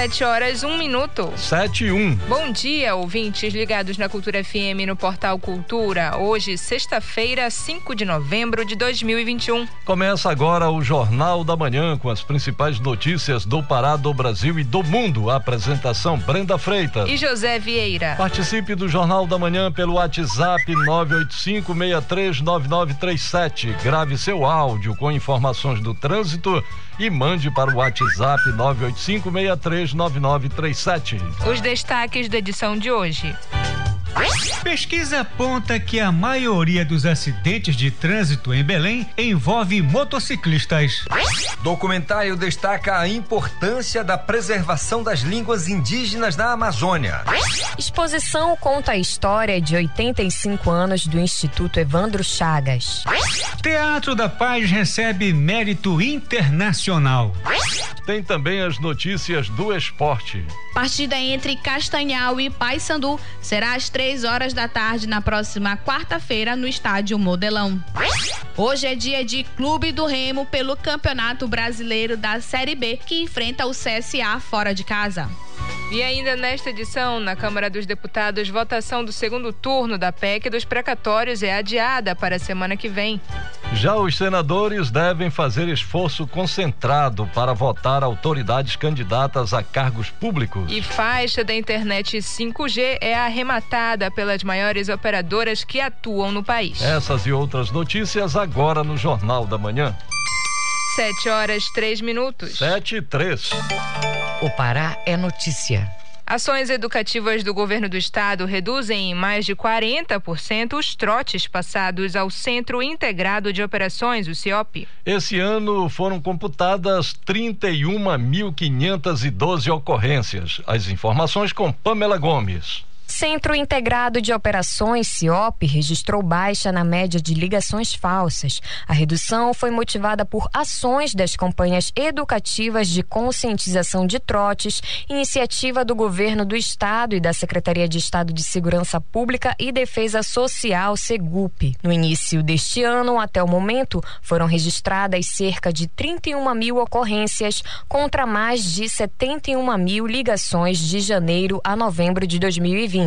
Sete horas, um minuto. Sete e um. Bom dia, ouvintes ligados na Cultura FM no Portal Cultura. Hoje, sexta-feira, 5 de novembro de 2021. Começa agora o Jornal da Manhã com as principais notícias do Pará, do Brasil e do mundo. A apresentação Brenda Freitas e José Vieira. Participe do Jornal da Manhã pelo WhatsApp 985639937. Grave seu áudio com informações do trânsito e mande para o WhatsApp 985639937. Os destaques da edição de hoje. Pesquisa aponta que a maioria dos acidentes de trânsito em Belém envolve motociclistas. Documentário destaca a importância da preservação das línguas indígenas na Amazônia. Exposição conta a história de 85 anos do Instituto Evandro Chagas. Teatro da Paz recebe mérito internacional. Tem também as notícias do esporte. Partida entre Castanhal e Paysandu será às três horas da tarde na próxima quarta-feira no estádio Modelão. Hoje é dia de Clube do Remo pelo Campeonato Brasileiro da Série B, que enfrenta o CSA fora de casa. E ainda nesta edição, na Câmara dos Deputados, votação do segundo turno da PEC dos precatórios é adiada para a semana que vem. Já os senadores devem fazer esforço concentrado para votar autoridades candidatas a cargos públicos. E faixa da internet 5G é arrematada pelas maiores operadoras que atuam no país. Essas e outras notícias agora no Jornal da Manhã. Sete horas, três minutos. Sete e três. O Pará é notícia. Ações educativas do governo do estado reduzem em mais de 40% os trotes passados ao Centro Integrado de Operações, o CIOP. Esse ano foram computadas 31.512 ocorrências. As informações com Pamela Gomes. Centro Integrado de Operações, CIOP, registrou baixa na média de ligações falsas. A redução foi motivada por ações das campanhas educativas de conscientização de trotes, iniciativa do governo do estado e da Secretaria de Estado de Segurança Pública e Defesa Social, SEGUP. No início deste ano, até o momento, foram registradas cerca de 31 mil ocorrências contra mais de 71 mil ligações de janeiro a novembro de 2020.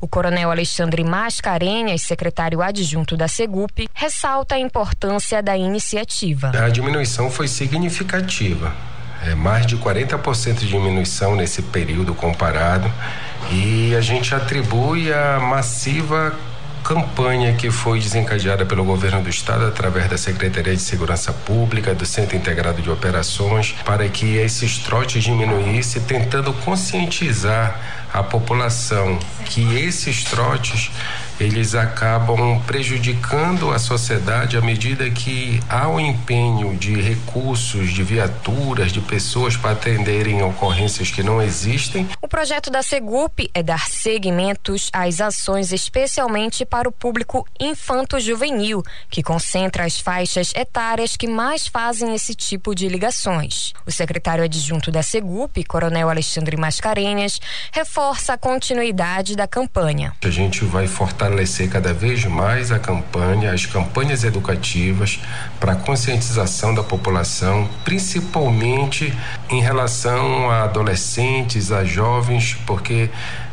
O coronel Alexandre Mascarenhas, secretário adjunto da Segup, ressalta a importância da iniciativa. A diminuição foi significativa. É mais de 40% de diminuição nesse período comparado e a gente atribui a massiva campanha que foi desencadeada pelo governo do estado através da Secretaria de Segurança Pública, do Centro Integrado de Operações, para que esses trotes diminuíssem, tentando conscientizar a população que esses trotes eles acabam prejudicando a sociedade à medida que há o empenho de recursos, de viaturas, de pessoas para atenderem ocorrências que não existem. O projeto da Segup é dar seguimentos às ações especialmente para o público infanto-juvenil, que concentra as faixas etárias que mais fazem esse tipo de ligações. O secretário adjunto da Segup, Coronel Alexandre Mascarenhas, reforça a continuidade da campanha. A gente vai fortalecer fortalecer cada vez mais a campanha, as campanhas educativas para conscientização da população, principalmente em relação a adolescentes, a jovens, porque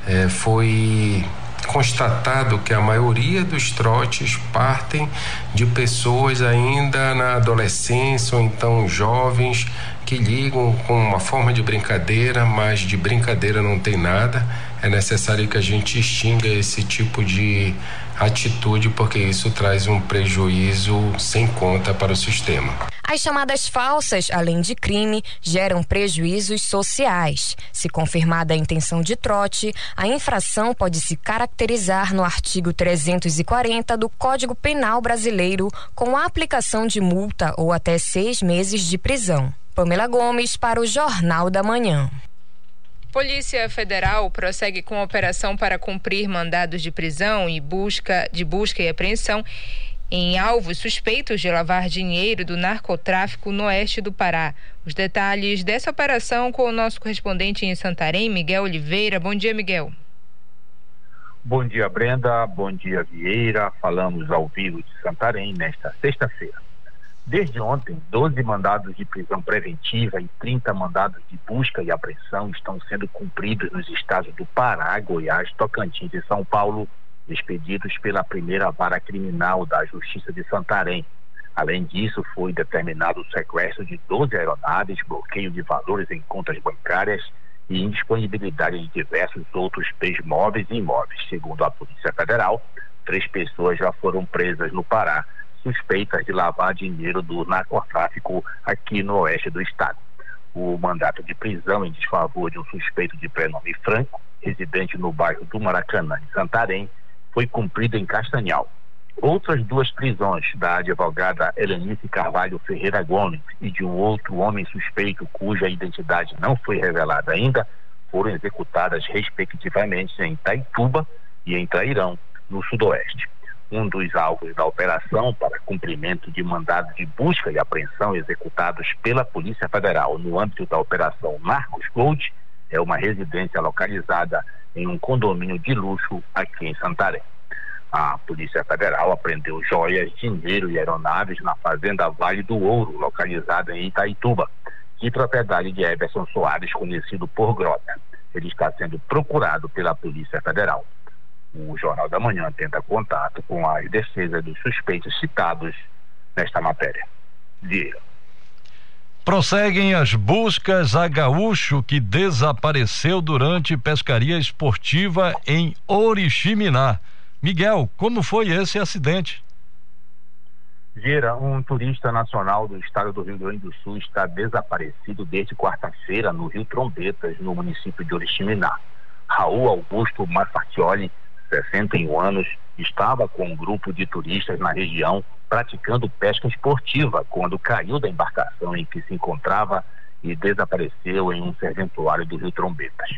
é, foi constatado que a maioria dos trotes partem de pessoas ainda na adolescência ou então jovens que ligam com uma forma de brincadeira, mas de brincadeira não tem nada é necessário que a gente extinga esse tipo de atitude, porque isso traz um prejuízo sem conta para o sistema. As chamadas falsas, além de crime, geram prejuízos sociais. Se confirmada a intenção de trote, a infração pode se caracterizar no artigo 340 do Código Penal Brasileiro, com a aplicação de multa ou até seis meses de prisão. Pamela Gomes para o Jornal da Manhã. Polícia Federal prossegue com a operação para cumprir mandados de prisão e busca de busca e apreensão em alvos suspeitos de lavar dinheiro do narcotráfico no oeste do Pará. Os detalhes dessa operação com o nosso correspondente em Santarém, Miguel Oliveira. Bom dia, Miguel. Bom dia, Brenda. Bom dia, Vieira. Falamos ao vivo de Santarém nesta sexta-feira. Desde ontem, 12 mandados de prisão preventiva e 30 mandados de busca e apreensão estão sendo cumpridos nos estados do Pará, Goiás, Tocantins e São Paulo, expedidos pela primeira vara criminal da Justiça de Santarém. Além disso, foi determinado o sequestro de 12 aeronaves, bloqueio de valores em contas bancárias e indisponibilidade de diversos outros bens móveis e imóveis. Segundo a Polícia Federal, três pessoas já foram presas no Pará suspeitas de lavar dinheiro do narcotráfico aqui no oeste do estado. O mandato de prisão em desfavor de um suspeito de prenome Franco, residente no bairro do Maracanã, em Santarém, foi cumprido em Castanhal. Outras duas prisões da advogada Helenice Carvalho Ferreira Gomes e de um outro homem suspeito cuja identidade não foi revelada ainda foram executadas respectivamente em Taituba e em Trairão, no sudoeste um dos alvos da operação para cumprimento de mandados de busca e apreensão executados pela Polícia Federal no âmbito da Operação Marcos Gold é uma residência localizada em um condomínio de luxo aqui em Santarém. A Polícia Federal apreendeu joias, dinheiro e aeronaves na Fazenda Vale do Ouro, localizada em Itaituba, de propriedade de Everson Soares, conhecido por Grota. Ele está sendo procurado pela Polícia Federal o Jornal da Manhã tenta contato com as defesas dos suspeitos citados nesta matéria. Diga. Prosseguem as buscas a gaúcho que desapareceu durante pescaria esportiva em Oriximiná. Miguel, como foi esse acidente? Gira, um turista nacional do estado do Rio Grande do Sul está desaparecido desde quarta-feira no Rio Trombetas, no município de Oriximiná. Raul Augusto Marfatioli 61 anos, estava com um grupo de turistas na região praticando pesca esportiva quando caiu da embarcação em que se encontrava e desapareceu em um serventuário do Rio Trombetas.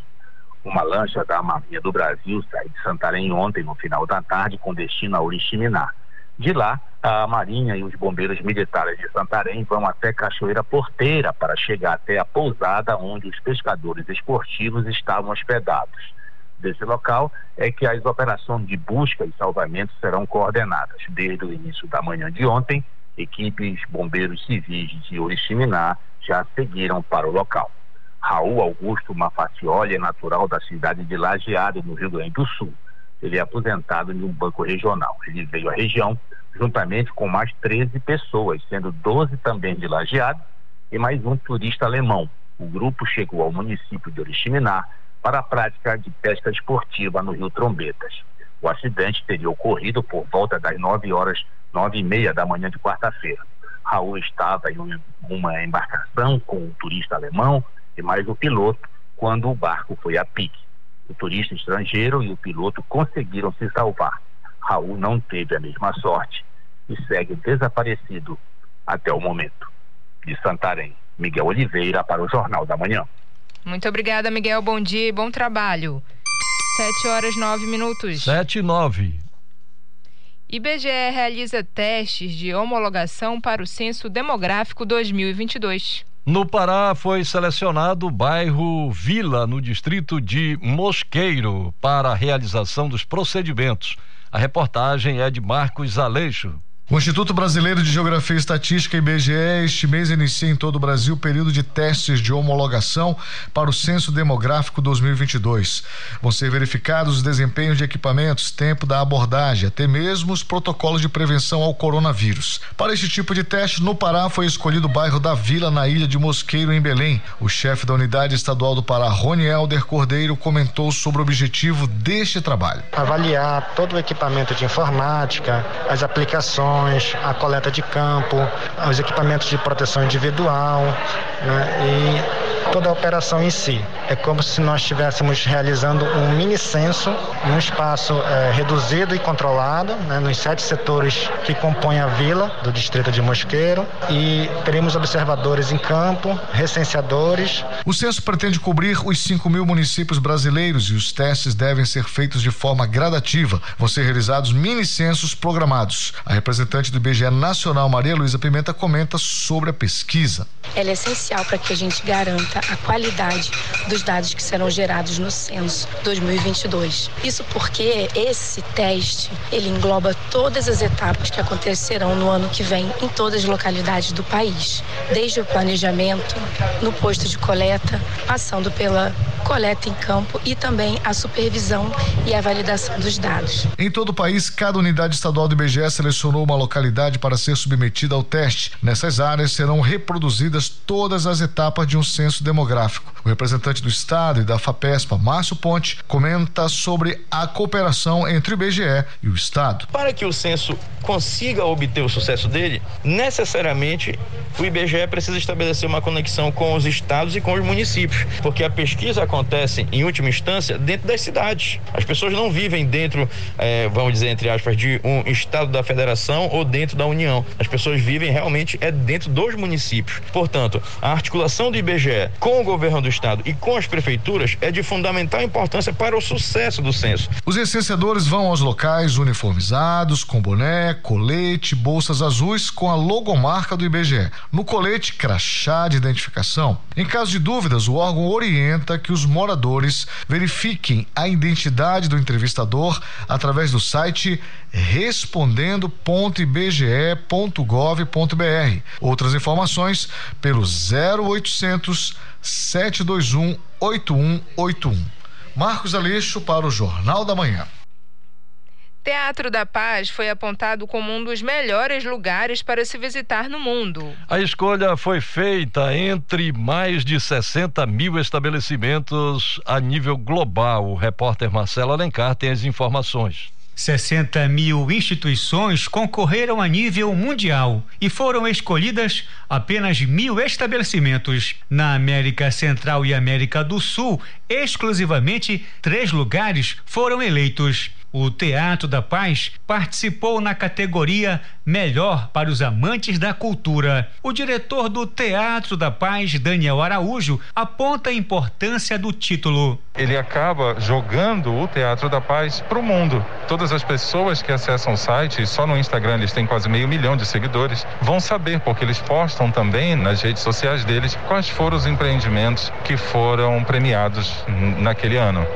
Uma lancha da Marinha do Brasil saiu de Santarém ontem, no final da tarde, com destino a Oriximiná. De lá, a Marinha e os bombeiros militares de Santarém vão até Cachoeira Porteira para chegar até a pousada onde os pescadores esportivos estavam hospedados desse local é que as operações de busca e salvamento serão coordenadas. Desde o início da manhã de ontem, equipes bombeiros civis de Oriximiná já seguiram para o local. Raul Augusto Mafacioli é natural da cidade de Lajeado, no Rio Grande do Sul. Ele é aposentado em um banco regional. Ele veio à região juntamente com mais 13 pessoas, sendo 12 também de Lajeado e mais um turista alemão. O grupo chegou ao município de Oriximiná para a prática de pesca esportiva no Rio Trombetas. O acidente teria ocorrido por volta das 9 horas, 9 e meia da manhã de quarta-feira. Raul estava em uma embarcação com um turista alemão e mais o piloto quando o barco foi a pique. O turista estrangeiro e o piloto conseguiram se salvar. Raul não teve a mesma sorte e segue desaparecido até o momento. De Santarém, Miguel Oliveira para o Jornal da Manhã. Muito obrigada, Miguel. Bom dia e bom trabalho. Sete horas nove minutos. Sete e nove. IBGE realiza testes de homologação para o Censo Demográfico 2022. No Pará foi selecionado o bairro Vila, no distrito de Mosqueiro, para a realização dos procedimentos. A reportagem é de Marcos Aleixo. O Instituto Brasileiro de Geografia e Estatística, IBGE, este mês inicia em todo o Brasil o período de testes de homologação para o Censo Demográfico 2022. Vão ser verificados os desempenhos de equipamentos, tempo da abordagem, até mesmo os protocolos de prevenção ao coronavírus. Para este tipo de teste, no Pará foi escolhido o bairro da Vila, na ilha de Mosqueiro, em Belém. O chefe da Unidade Estadual do Pará, Rony Helder Cordeiro, comentou sobre o objetivo deste trabalho. Avaliar todo o equipamento de informática, as aplicações, a coleta de campo, os equipamentos de proteção individual né, e toda a operação em si. É como se nós estivéssemos realizando um mini censo num espaço é, reduzido e controlado, né, nos sete setores que compõem a vila do distrito de Mosqueiro e teremos observadores em campo, recenseadores. O censo pretende cobrir os 5 mil municípios brasileiros e os testes devem ser feitos de forma gradativa. Vão ser realizados mini censos programados. A representante do IBGE Nacional, Maria Luísa Pimenta, comenta sobre a pesquisa. Ela é essencial para que a gente garanta a qualidade dos dados que serão gerados no censo 2022. Isso porque esse teste, ele engloba todas as etapas que acontecerão no ano que vem em todas as localidades do país, desde o planejamento, no posto de coleta, passando pela coleta em campo e também a supervisão e a validação dos dados. Em todo o país, cada unidade estadual do IBGE selecionou uma localidade para ser submetida ao teste. Nessas áreas serão reproduzidas todas as etapas de um censo demográfico. O representante do Estado e da FAPESPA, Márcio Ponte, comenta sobre a cooperação entre o IBGE e o Estado. Para que o censo consiga obter o sucesso dele, necessariamente o IBGE precisa estabelecer uma conexão com os estados e com os municípios, porque a pesquisa acontece, em última instância, dentro das cidades. As pessoas não vivem dentro, eh, vamos dizer, entre aspas, de um estado da federação ou dentro da União. As pessoas vivem realmente é dentro dos municípios. Portanto, a articulação do IBGE com o governo do estado e com as prefeituras é de fundamental importância para o sucesso do censo. Os licenciadores vão aos locais uniformizados, com boné, colete, bolsas azuis com a logomarca do IBGE. No colete, crachá de identificação. Em caso de dúvidas, o órgão orienta que os moradores verifiquem a identidade do entrevistador através do site respondendo.ibge.gov.br. Outras informações pelo 0800 721 8181. Marcos Aleixo para o Jornal da Manhã. Teatro da Paz foi apontado como um dos melhores lugares para se visitar no mundo. A escolha foi feita entre mais de 60 mil estabelecimentos a nível global. O repórter Marcelo Alencar tem as informações. 60 mil instituições concorreram a nível mundial e foram escolhidas apenas mil estabelecimentos. Na América Central e América do Sul, exclusivamente três lugares foram eleitos. O Teatro da Paz participou na categoria Melhor para os Amantes da Cultura. O diretor do Teatro da Paz, Daniel Araújo, aponta a importância do título. Ele acaba jogando o Teatro da Paz para o mundo. Todas as pessoas que acessam o site, só no Instagram eles têm quase meio milhão de seguidores, vão saber, porque eles postam também nas redes sociais deles quais foram os empreendimentos que foram premiados naquele ano.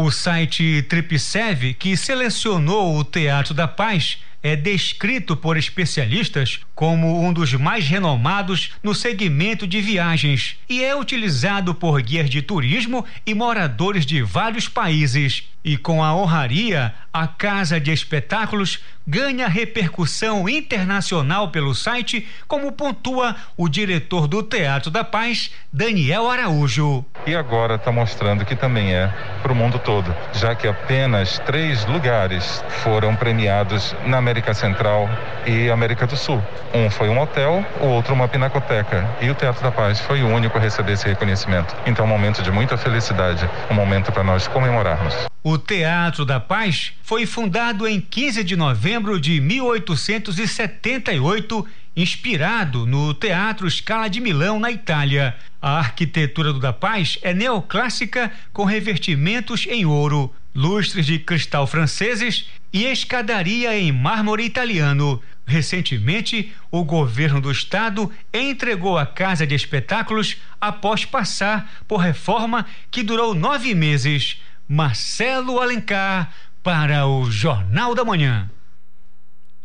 O site Tripsev, que selecionou o Teatro da Paz, é descrito por especialistas como um dos mais renomados no segmento de viagens e é utilizado por guias de turismo e moradores de vários países. E com a honraria, a Casa de Espetáculos ganha repercussão internacional pelo site, como pontua o diretor do Teatro da Paz, Daniel Araújo. E agora está mostrando que também é para o mundo todo, já que apenas três lugares foram premiados na América Central e América do Sul. Um foi um hotel, o outro uma pinacoteca. E o Teatro da Paz foi o único a receber esse reconhecimento. Então, um momento de muita felicidade, um momento para nós comemorarmos. O Teatro da Paz foi fundado em 15 de novembro de 1878, inspirado no Teatro Scala de Milão, na Itália. A arquitetura do da Paz é neoclássica com revestimentos em ouro, lustres de cristal franceses e escadaria em mármore italiano. Recentemente, o governo do estado entregou a casa de espetáculos após passar por reforma que durou nove meses. Marcelo Alencar para o Jornal da Manhã.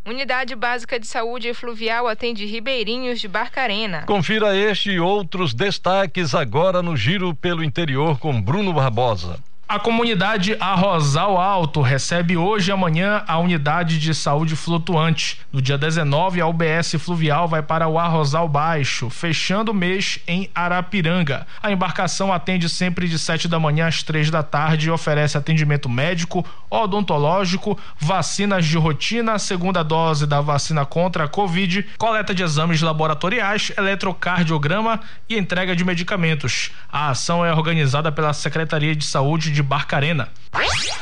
Unidade Básica de Saúde Fluvial atende Ribeirinhos de Barcarena. Confira este e outros destaques agora no Giro pelo Interior com Bruno Barbosa. A comunidade Arrozal Alto recebe hoje e amanhã a unidade de saúde flutuante. No dia 19, a UBS Fluvial vai para o Arrozal Baixo, fechando o mês em Arapiranga. A embarcação atende sempre de 7 da manhã às 3 da tarde e oferece atendimento médico, odontológico, vacinas de rotina, segunda dose da vacina contra a Covid, coleta de exames laboratoriais, eletrocardiograma e entrega de medicamentos. A ação é organizada pela Secretaria de Saúde de Barcarena.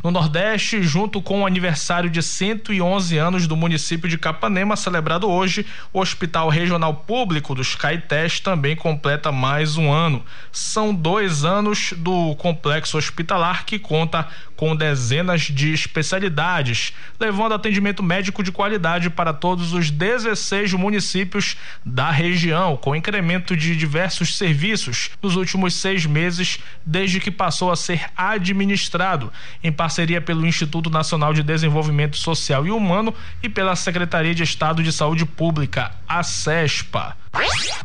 No Nordeste, junto com o aniversário de 111 anos do município de Capanema, celebrado hoje, o Hospital Regional Público dos Caetés também completa mais um ano. São dois anos do complexo hospitalar que conta com dezenas de especialidades, levando atendimento médico de qualidade para todos os 16 municípios da região, com incremento de diversos serviços nos últimos seis meses, desde que passou a ser administrado, em parceria pelo Instituto Nacional de Desenvolvimento Social e Humano e pela Secretaria de Estado de Saúde Pública, a CESPA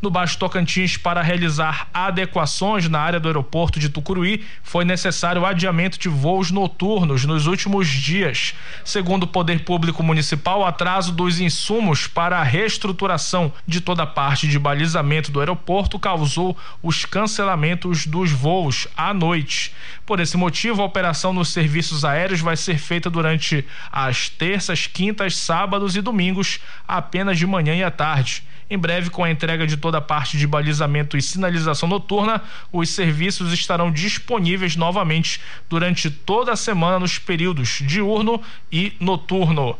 no Baixo Tocantins para realizar adequações na área do aeroporto de Tucuruí, foi necessário o adiamento de voos noturnos nos últimos dias. Segundo o Poder Público Municipal, o atraso dos insumos para a reestruturação de toda a parte de balizamento do aeroporto causou os cancelamentos dos voos à noite. Por esse motivo, a operação nos serviços aéreos vai ser feita durante as terças, quintas, sábados e domingos, apenas de manhã e à tarde. Em breve, com a entrega de toda a parte de balizamento e sinalização noturna, os serviços estarão disponíveis novamente durante toda a semana nos períodos diurno e noturno.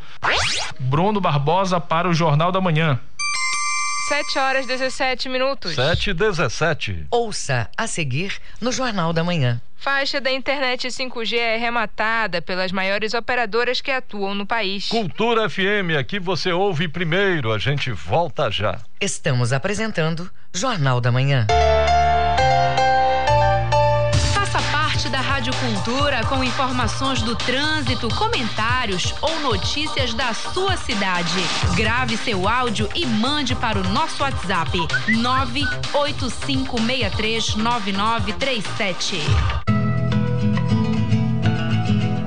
Bruno Barbosa para o Jornal da Manhã. 7 horas 17 minutos. 7 e 17. Ouça a seguir no Jornal da Manhã. Faixa da internet 5G é rematada pelas maiores operadoras que atuam no país. Cultura FM, aqui você ouve primeiro, a gente volta já. Estamos apresentando Jornal da Manhã. Rádio Cultura com informações do trânsito, comentários ou notícias da sua cidade. Grave seu áudio e mande para o nosso WhatsApp 985639937.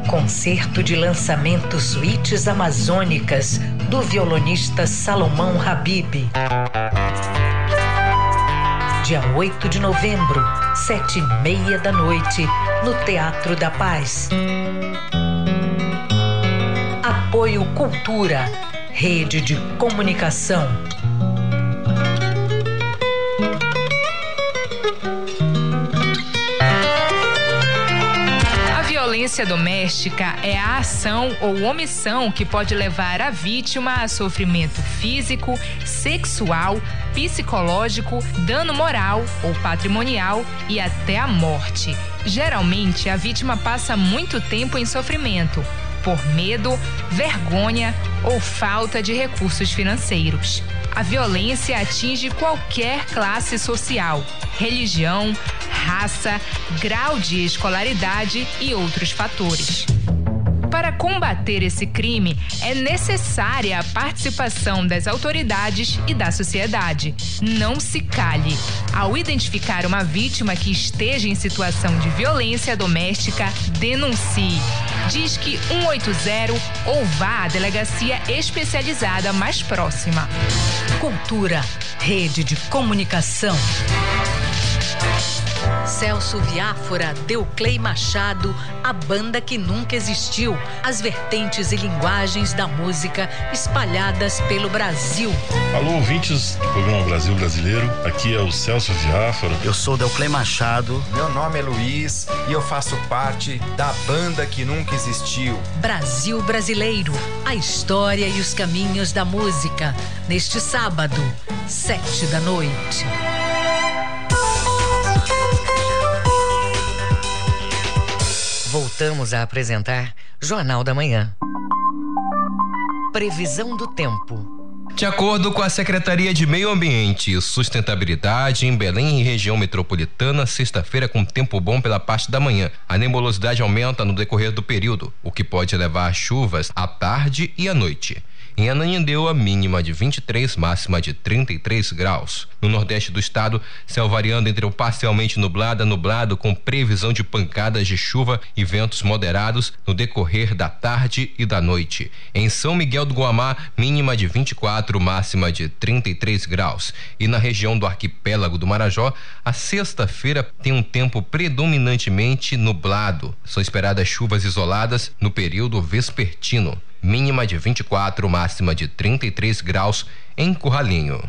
Concerto de lançamento Suítes Amazônicas do violonista Salomão Habib. Dia 8 de novembro, sete e meia da noite, no Teatro da Paz. Apoio Cultura, Rede de Comunicação. Violência doméstica é a ação ou omissão que pode levar a vítima a sofrimento físico, sexual, psicológico, dano moral ou patrimonial e até a morte. Geralmente, a vítima passa muito tempo em sofrimento por medo, vergonha ou falta de recursos financeiros. A violência atinge qualquer classe social, religião, raça, grau de escolaridade e outros fatores. Para combater esse crime, é necessária a participação das autoridades e da sociedade. Não se cale. Ao identificar uma vítima que esteja em situação de violência doméstica, denuncie. Diz que 180 ou vá à delegacia especializada mais próxima. Cultura, Rede de Comunicação. Celso Viáfora, Deuclei Machado, a banda que nunca existiu, as vertentes e linguagens da música espalhadas pelo Brasil. Alô, ouvintes do programa Brasil Brasileiro, aqui é o Celso Viáfora. Eu sou Deuclei Machado. Meu nome é Luiz e eu faço parte da banda que nunca existiu. Brasil Brasileiro, a história e os caminhos da música, neste sábado, sete da noite. Voltamos a apresentar Jornal da Manhã. Previsão do tempo. De acordo com a Secretaria de Meio Ambiente e Sustentabilidade, em Belém e região metropolitana, sexta-feira com tempo bom pela parte da manhã. A nebulosidade aumenta no decorrer do período, o que pode levar a chuvas à tarde e à noite. Em Ananindeua, mínima de 23, máxima de 33 graus. No nordeste do estado, céu variando entre o parcialmente nublado a nublado, com previsão de pancadas de chuva e ventos moderados no decorrer da tarde e da noite. Em São Miguel do Guamá, mínima de 24, máxima de 33 graus. E na região do arquipélago do Marajó, a sexta-feira tem um tempo predominantemente nublado. São esperadas chuvas isoladas no período vespertino. Mínima de 24, máxima de 33 graus em Curralinho.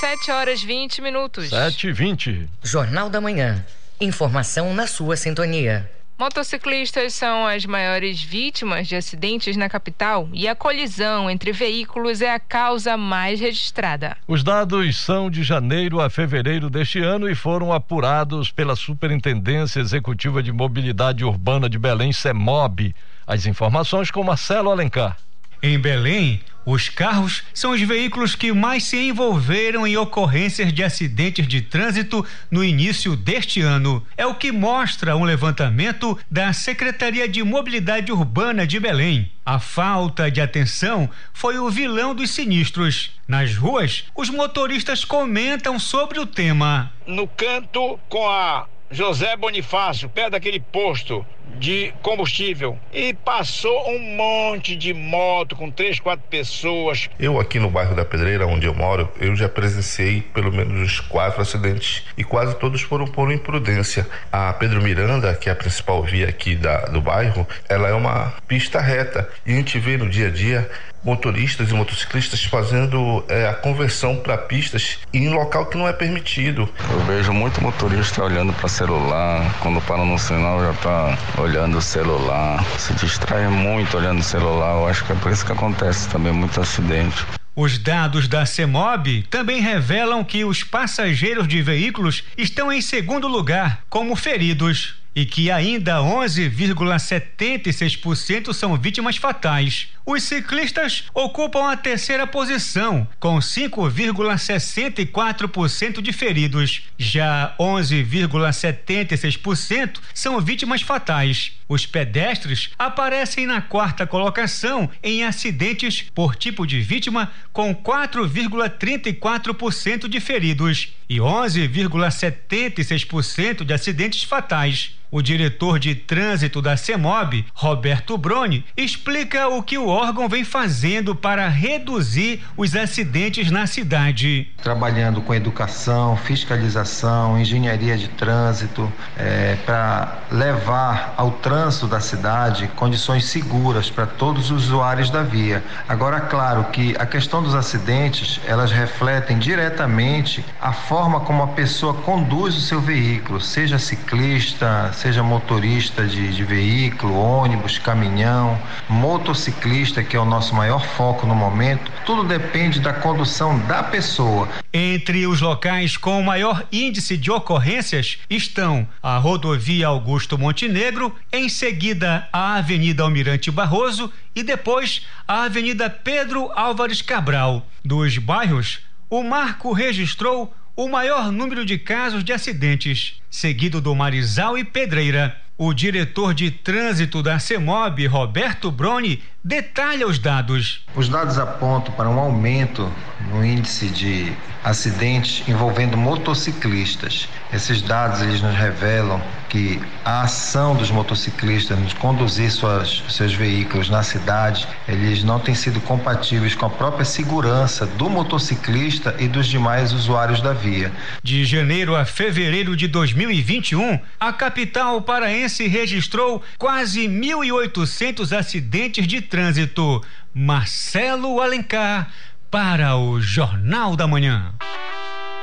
7 horas 20 minutos. 7 e 20. Jornal da Manhã. Informação na sua sintonia. Motociclistas são as maiores vítimas de acidentes na capital e a colisão entre veículos é a causa mais registrada. Os dados são de janeiro a fevereiro deste ano e foram apurados pela Superintendência Executiva de Mobilidade Urbana de Belém, CEMOB. As informações com Marcelo Alencar. Em Belém, os carros são os veículos que mais se envolveram em ocorrências de acidentes de trânsito no início deste ano. É o que mostra um levantamento da Secretaria de Mobilidade Urbana de Belém. A falta de atenção foi o vilão dos sinistros. Nas ruas, os motoristas comentam sobre o tema. No canto com a José Bonifácio, perto daquele posto de combustível. E passou um monte de moto com três, quatro pessoas. Eu aqui no bairro da Pedreira, onde eu moro, eu já presenciei pelo menos uns quatro acidentes e quase todos foram por imprudência. A Pedro Miranda, que é a principal via aqui da, do bairro, ela é uma pista reta e a gente vê no dia a dia motoristas e motociclistas fazendo é, a conversão para pistas em local que não é permitido. Eu vejo muito motorista olhando para celular, quando para no sinal já está olhando o celular, se distrai muito olhando o celular. Eu acho que é por isso que acontece também muito acidente. Os dados da CEMOB também revelam que os passageiros de veículos estão em segundo lugar, como feridos e que ainda 11,76% são vítimas fatais. Os ciclistas ocupam a terceira posição, com 5,64% de feridos. Já 11,76% são vítimas fatais. Os pedestres aparecem na quarta colocação em acidentes por tipo de vítima, com 4,34% de feridos e 11,76% de acidentes fatais. O diretor de trânsito da CEMOB, Roberto Broni, explica o que o órgão vem fazendo para reduzir os acidentes na cidade. Trabalhando com educação, fiscalização, engenharia de trânsito, é, para levar ao trânsito da cidade condições seguras para todos os usuários da via. Agora, claro que a questão dos acidentes, elas refletem diretamente a forma como a pessoa conduz o seu veículo, seja ciclista, seja motorista de, de veículo, ônibus, caminhão, motociclista, que é o nosso maior foco no momento, tudo depende da condução da pessoa. Entre os locais com maior índice de ocorrências estão a rodovia Augusto Montenegro, em seguida a Avenida Almirante Barroso e depois a Avenida Pedro Álvares Cabral. Dos bairros, o marco registrou o maior número de casos de acidentes, seguido do Marizal e Pedreira. O diretor de trânsito da CEMOB, Roberto Broni, detalha os dados. Os dados apontam para um aumento no índice de acidentes envolvendo motociclistas. Esses dados eles nos revelam que a ação dos motociclistas de conduzir suas, seus veículos na cidade, eles não têm sido compatíveis com a própria segurança do motociclista e dos demais usuários da via. De janeiro a fevereiro de 2021, a capital paraense registrou quase 1.800 acidentes de trânsito. Marcelo Alencar para o Jornal da Manhã.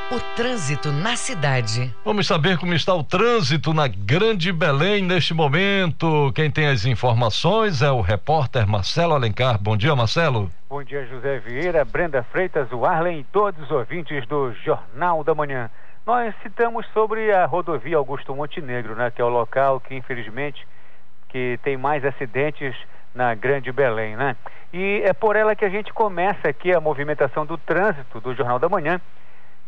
O trânsito na cidade. Vamos saber como está o trânsito na Grande Belém neste momento. Quem tem as informações é o repórter Marcelo Alencar. Bom dia, Marcelo. Bom dia, José Vieira, Brenda Freitas, o Arlen e todos os ouvintes do Jornal da Manhã. Nós citamos sobre a rodovia Augusto Montenegro, né, que é o local que infelizmente que tem mais acidentes na Grande Belém, né? E é por ela que a gente começa aqui a movimentação do trânsito do Jornal da Manhã.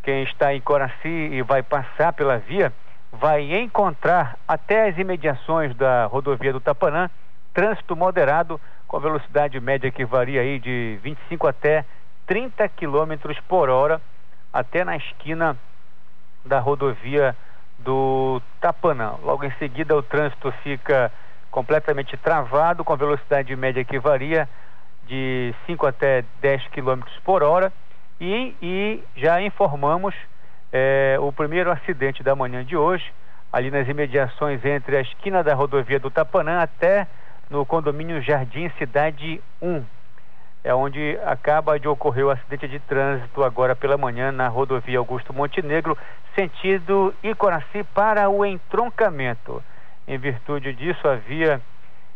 Quem está em Coraci e vai passar pela via vai encontrar até as imediações da rodovia do Tapanã trânsito moderado com velocidade média que varia aí de 25 até 30 km por hora, até na esquina da rodovia do Tapanã. Logo em seguida, o trânsito fica completamente travado, com velocidade média que varia de 5 até 10 km por hora. E, e já informamos é, o primeiro acidente da manhã de hoje, ali nas imediações entre a esquina da rodovia do Tapanã até no condomínio Jardim Cidade 1. É onde acaba de ocorrer o acidente de trânsito agora pela manhã na rodovia Augusto Montenegro, sentido Icoraci para o entroncamento. Em virtude disso, a via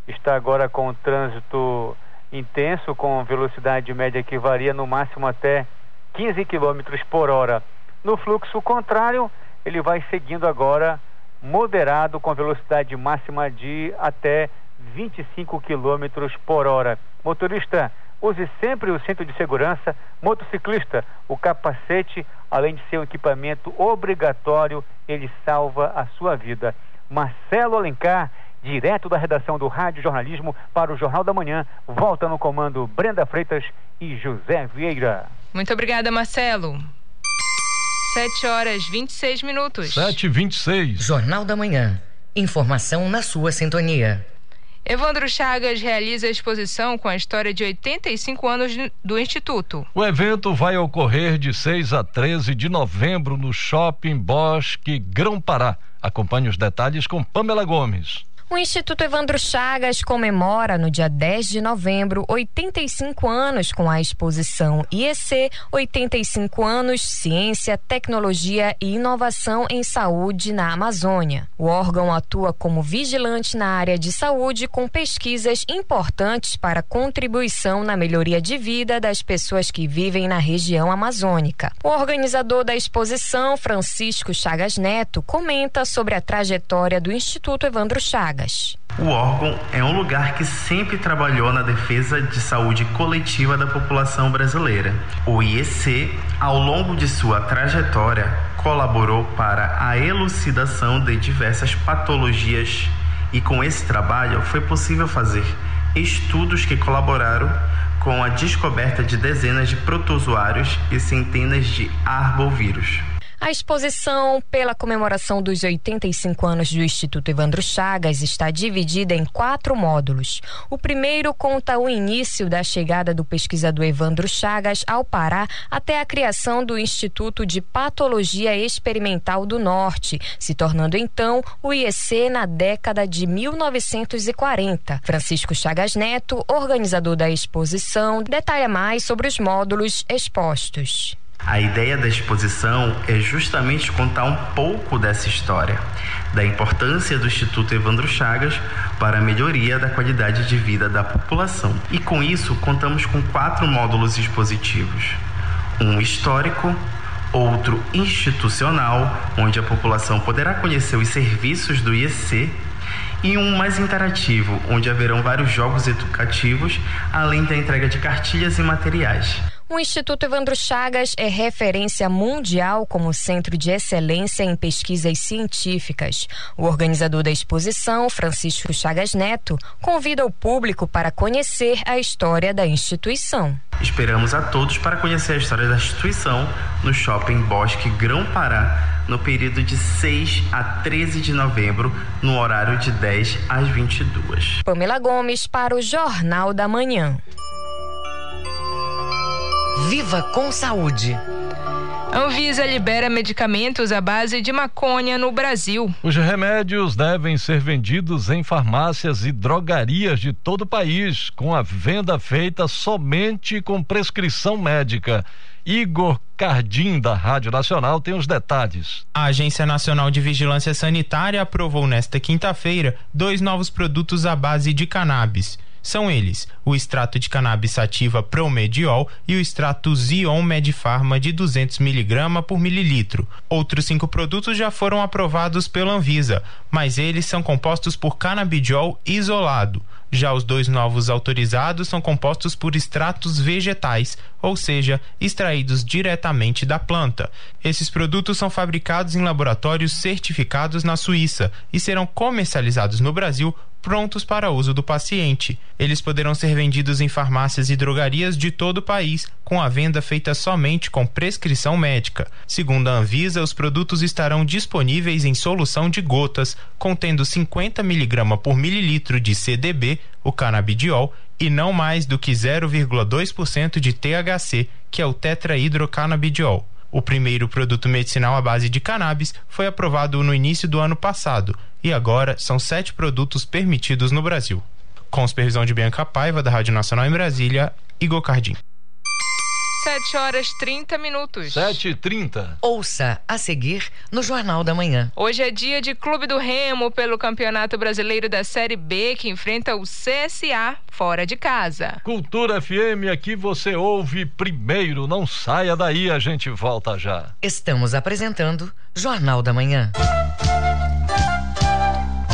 está agora com trânsito intenso, com velocidade média que varia no máximo até 15 km por hora. No fluxo contrário, ele vai seguindo agora moderado com velocidade máxima de até 25 km por hora. Motorista, use sempre o cinto de segurança. Motociclista, o capacete, além de ser um equipamento obrigatório, ele salva a sua vida. Marcelo Alencar, direto da redação do Rádio Jornalismo para o Jornal da Manhã, volta no comando Brenda Freitas e José Vieira. Muito obrigada, Marcelo. 7 horas 26 minutos. 7 e 26 Jornal da Manhã. Informação na sua sintonia. Evandro Chagas realiza a exposição com a história de 85 anos do Instituto. O evento vai ocorrer de 6 a 13 de novembro no Shopping Bosque Grão Pará. Acompanhe os detalhes com Pamela Gomes. O Instituto Evandro Chagas comemora no dia 10 de novembro 85 anos com a exposição IEC 85 anos Ciência, Tecnologia e Inovação em Saúde na Amazônia. O órgão atua como vigilante na área de saúde com pesquisas importantes para contribuição na melhoria de vida das pessoas que vivem na região amazônica. O organizador da exposição, Francisco Chagas Neto, comenta sobre a trajetória do Instituto Evandro Chagas. O órgão é um lugar que sempre trabalhou na defesa de saúde coletiva da população brasileira. O IEC, ao longo de sua trajetória, colaborou para a elucidação de diversas patologias e com esse trabalho foi possível fazer estudos que colaboraram com a descoberta de dezenas de protozoários e centenas de arbovírus. A exposição pela comemoração dos 85 anos do Instituto Evandro Chagas está dividida em quatro módulos. O primeiro conta o início da chegada do pesquisador Evandro Chagas ao Pará até a criação do Instituto de Patologia Experimental do Norte, se tornando então o IEC na década de 1940. Francisco Chagas Neto, organizador da exposição, detalha mais sobre os módulos expostos. A ideia da exposição é justamente contar um pouco dessa história, da importância do Instituto Evandro Chagas para a melhoria da qualidade de vida da população. E com isso, contamos com quatro módulos expositivos: um histórico, outro institucional, onde a população poderá conhecer os serviços do IEC e um mais interativo, onde haverão vários jogos educativos, além da entrega de cartilhas e materiais. O Instituto Evandro Chagas é referência mundial como centro de excelência em pesquisas científicas. O organizador da exposição, Francisco Chagas Neto, convida o público para conhecer a história da instituição. Esperamos a todos para conhecer a história da instituição no Shopping Bosque Grão Pará, no período de 6 a 13 de novembro, no horário de 10 às 22. Pamela Gomes para o Jornal da Manhã. Viva com saúde. Anvisa libera medicamentos à base de maconha no Brasil. Os remédios devem ser vendidos em farmácias e drogarias de todo o país, com a venda feita somente com prescrição médica. Igor Cardim, da Rádio Nacional, tem os detalhes. A Agência Nacional de Vigilância Sanitária aprovou nesta quinta-feira dois novos produtos à base de cannabis. São eles o extrato de cannabis sativa Promediol e o extrato Zion Medfarma de 200 mg por mililitro. Outros cinco produtos já foram aprovados pela Anvisa, mas eles são compostos por canabidiol isolado. Já os dois novos autorizados são compostos por extratos vegetais, ou seja, extraídos diretamente da planta. Esses produtos são fabricados em laboratórios certificados na Suíça e serão comercializados no Brasil prontos para uso do paciente. Eles poderão ser vendidos em farmácias e drogarias de todo o país, com a venda feita somente com prescrição médica. Segundo a Anvisa, os produtos estarão disponíveis em solução de gotas, contendo 50 mg por mililitro de CDB, o canabidiol, e não mais do que 0,2% de THC, que é o tetrahidrocanabidiol. O primeiro produto medicinal à base de cannabis foi aprovado no início do ano passado e agora são sete produtos permitidos no Brasil. Com supervisão de Bianca Paiva, da Rádio Nacional em Brasília, Igor Cardim. 7 horas 30 minutos. 7 e 30. Ouça a seguir no Jornal da Manhã. Hoje é dia de Clube do Remo pelo Campeonato Brasileiro da Série B, que enfrenta o CSA fora de casa. Cultura FM, aqui você ouve primeiro. Não saia daí, a gente volta já. Estamos apresentando Jornal da Manhã.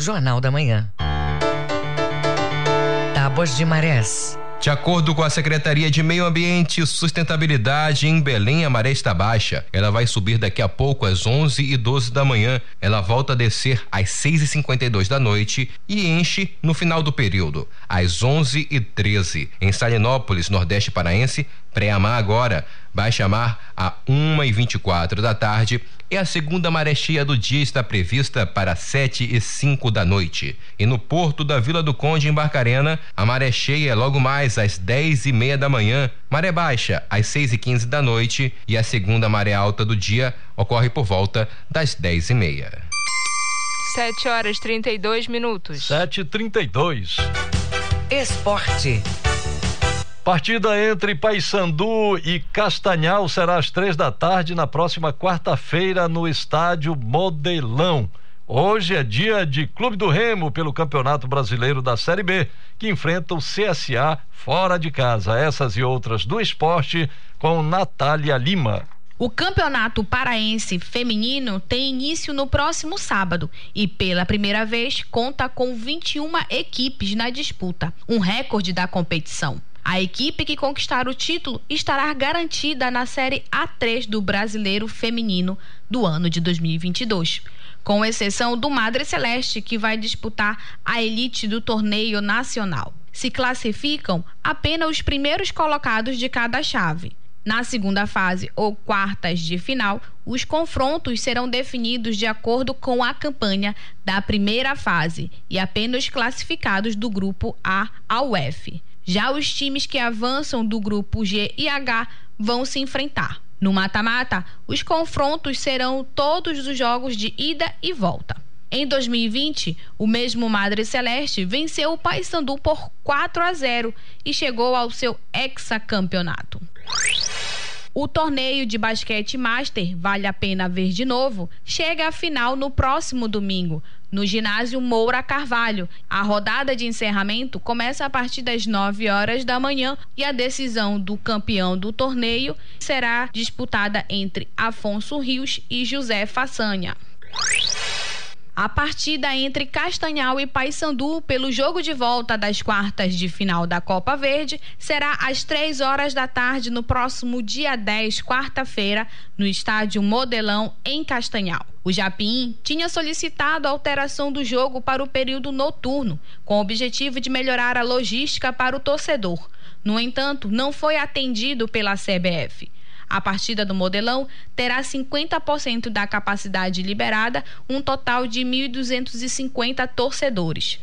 Jornal da Manhã. Tábuas de Marés. De acordo com a Secretaria de Meio Ambiente e Sustentabilidade em Belém, a maré está baixa. Ela vai subir daqui a pouco às 11 e 12 da manhã. Ela volta a descer às 6 e 52 da noite e enche no final do período, às 11 e 13. Em Salinópolis, Nordeste Paraense, pré-amar agora, baixa mar a 1 e 24 da tarde e a segunda maré cheia do dia está prevista para 7 e 5 da noite. E no porto da Vila do Conde, em Barcarena, a maré cheia é logo mais às 10 e meia da manhã, maré baixa às 6 e 15 da noite e a segunda maré alta do dia ocorre por volta das 10 e meia. 7 horas 32 minutos. 7 e 32. Esporte. Partida entre Paysandu e Castanhal será às três da tarde na próxima quarta-feira no estádio Modelão. Hoje é dia de Clube do Remo pelo Campeonato Brasileiro da Série B, que enfrenta o CSA fora de casa. Essas e outras do esporte com Natália Lima. O Campeonato Paraense Feminino tem início no próximo sábado e, pela primeira vez, conta com 21 equipes na disputa, um recorde da competição. A equipe que conquistar o título estará garantida na Série A3 do Brasileiro Feminino do ano de 2022, com exceção do Madre Celeste, que vai disputar a elite do torneio nacional. Se classificam apenas os primeiros colocados de cada chave. Na segunda fase ou quartas de final, os confrontos serão definidos de acordo com a campanha da primeira fase e apenas classificados do grupo A ao F. Já os times que avançam do grupo G e H vão se enfrentar. No mata-mata, os confrontos serão todos os jogos de ida e volta. Em 2020, o mesmo Madre Celeste venceu o Paysandu por 4 a 0 e chegou ao seu hexacampeonato. O torneio de basquete Master, vale a pena ver de novo, chega à final no próximo domingo, no ginásio Moura Carvalho. A rodada de encerramento começa a partir das 9 horas da manhã e a decisão do campeão do torneio será disputada entre Afonso Rios e José Façanha. A partida entre Castanhal e Paysandu pelo jogo de volta das quartas de final da Copa Verde será às três horas da tarde no próximo dia 10, quarta-feira, no estádio Modelão, em Castanhal. O Japim tinha solicitado a alteração do jogo para o período noturno, com o objetivo de melhorar a logística para o torcedor. No entanto, não foi atendido pela CBF. A partida do Modelão terá 50% da capacidade liberada, um total de 1.250 torcedores.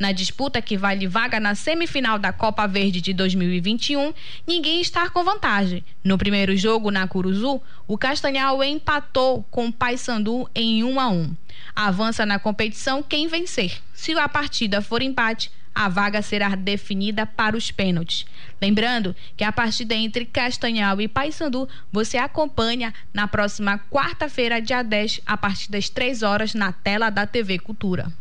Na disputa que vale vaga na semifinal da Copa Verde de 2021, ninguém está com vantagem. No primeiro jogo na Curuzu, o Castanhal empatou com o Paysandu em 1 a 1. Avança na competição quem vencer. Se a partida for empate, a vaga será definida para os pênaltis. Lembrando que a partida entre Castanhal e Paysandu você acompanha na próxima quarta-feira, dia 10, a partir das 3 horas, na tela da TV Cultura.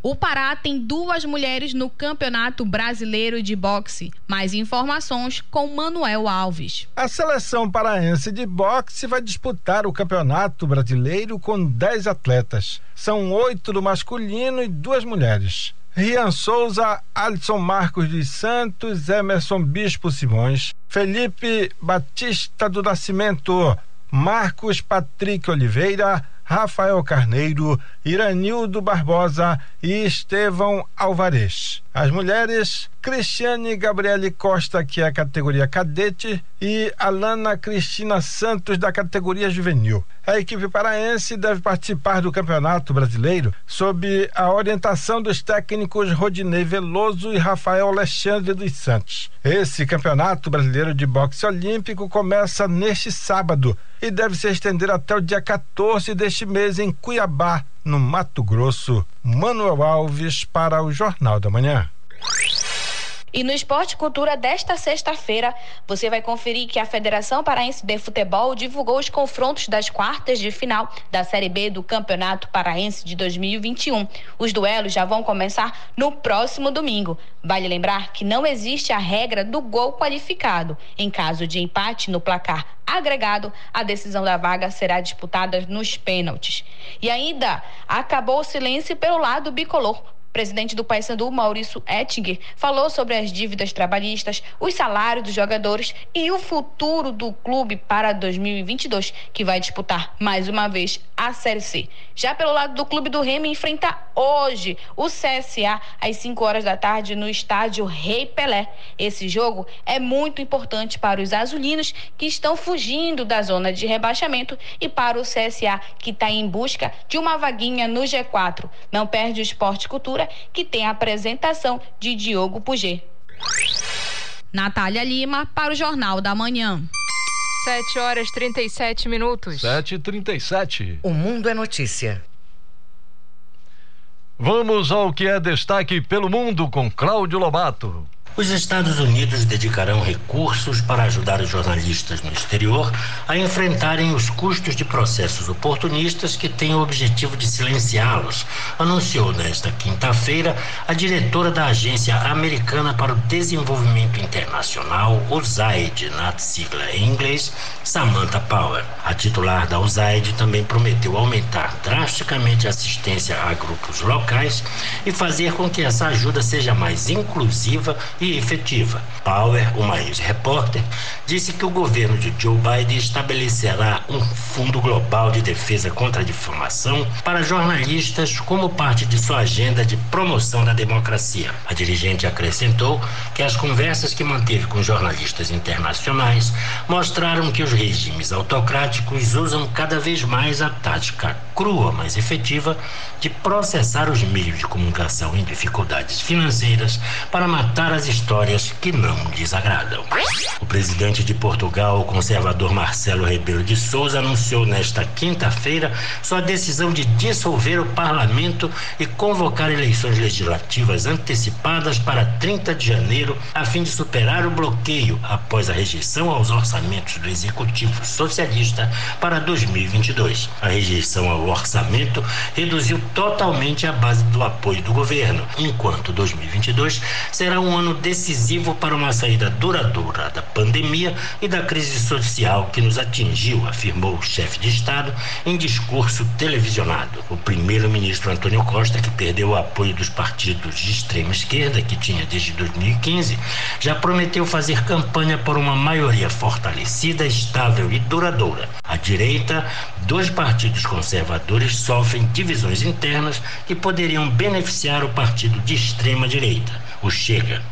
O Pará tem duas mulheres no Campeonato Brasileiro de Boxe. Mais informações com Manuel Alves. A seleção paraense de boxe vai disputar o Campeonato Brasileiro com 10 atletas. São oito do masculino e duas mulheres. Rian Souza, Alisson Marcos dos Santos, Emerson Bispo Simões, Felipe Batista do Nascimento, Marcos Patrick Oliveira, Rafael Carneiro, Iranildo Barbosa e Estevão Alvarez. As mulheres, Cristiane Gabriele Costa, que é a categoria cadete, e Alana Cristina Santos, da categoria juvenil. A equipe paraense deve participar do Campeonato Brasileiro sob a orientação dos técnicos Rodinei Veloso e Rafael Alexandre dos Santos. Esse Campeonato Brasileiro de Boxe Olímpico começa neste sábado e deve se estender até o dia 14 deste mês em Cuiabá, no Mato Grosso. Manuel Alves para o Jornal da Manhã. E no Esporte Cultura desta sexta-feira, você vai conferir que a Federação Paraense de Futebol divulgou os confrontos das quartas de final da Série B do Campeonato Paraense de 2021. Os duelos já vão começar no próximo domingo. Vale lembrar que não existe a regra do gol qualificado. Em caso de empate no placar agregado, a decisão da vaga será disputada nos pênaltis. E ainda acabou o silêncio pelo lado bicolor presidente do Paysandu, Maurício Ettinger, falou sobre as dívidas trabalhistas, os salários dos jogadores e o futuro do clube para 2022, que vai disputar mais uma vez a Série C. Já pelo lado do clube do Remo, enfrenta hoje o CSA às 5 horas da tarde no estádio Rei Pelé. Esse jogo é muito importante para os azulinos que estão fugindo da zona de rebaixamento e para o CSA que está em busca de uma vaguinha no G4. Não perde o Esporte Cultura, que tem a apresentação de Diogo Puget. Natália Lima para o Jornal da Manhã. 7 horas 37 minutos. 7 e 37 O mundo é notícia. Vamos ao que é destaque pelo mundo com Cláudio Lobato. Os Estados Unidos dedicarão recursos para ajudar os jornalistas no exterior a enfrentarem os custos de processos oportunistas que têm o objetivo de silenciá-los, anunciou nesta quinta-feira a diretora da Agência Americana para o Desenvolvimento Internacional, USAID, na sigla em inglês, Samantha Power. A titular da USAID também prometeu aumentar drasticamente a assistência a grupos locais e fazer com que essa ajuda seja mais inclusiva e efetiva. Power, uma ex-repórter, disse que o governo de Joe Biden estabelecerá um fundo global de defesa contra a difamação para jornalistas como parte de sua agenda de promoção da democracia. A dirigente acrescentou que as conversas que manteve com jornalistas internacionais mostraram que os regimes autocráticos usam cada vez mais a tática crua, mas efetiva, de processar os meios de comunicação em dificuldades financeiras para matar as histórias que não lhes agradam. O presidente de Portugal, o conservador Marcelo Rebelo de Souza, anunciou nesta quinta-feira sua decisão de dissolver o parlamento e convocar eleições legislativas antecipadas para 30 de janeiro, a fim de superar o bloqueio após a rejeição aos orçamentos do executivo socialista para 2022. A rejeição ao orçamento reduziu totalmente a base do apoio do governo, enquanto 2022 será um ano decisivo para uma saída duradoura da pandemia e da crise social que nos atingiu, afirmou o chefe de Estado em discurso televisionado. O primeiro-ministro Antônio Costa, que perdeu o apoio dos partidos de extrema esquerda, que tinha desde 2015, já prometeu fazer campanha por uma maioria fortalecida, estável e duradoura. À direita, dois partidos conservadores sofrem divisões internas que poderiam beneficiar o partido de extrema direita o Chega.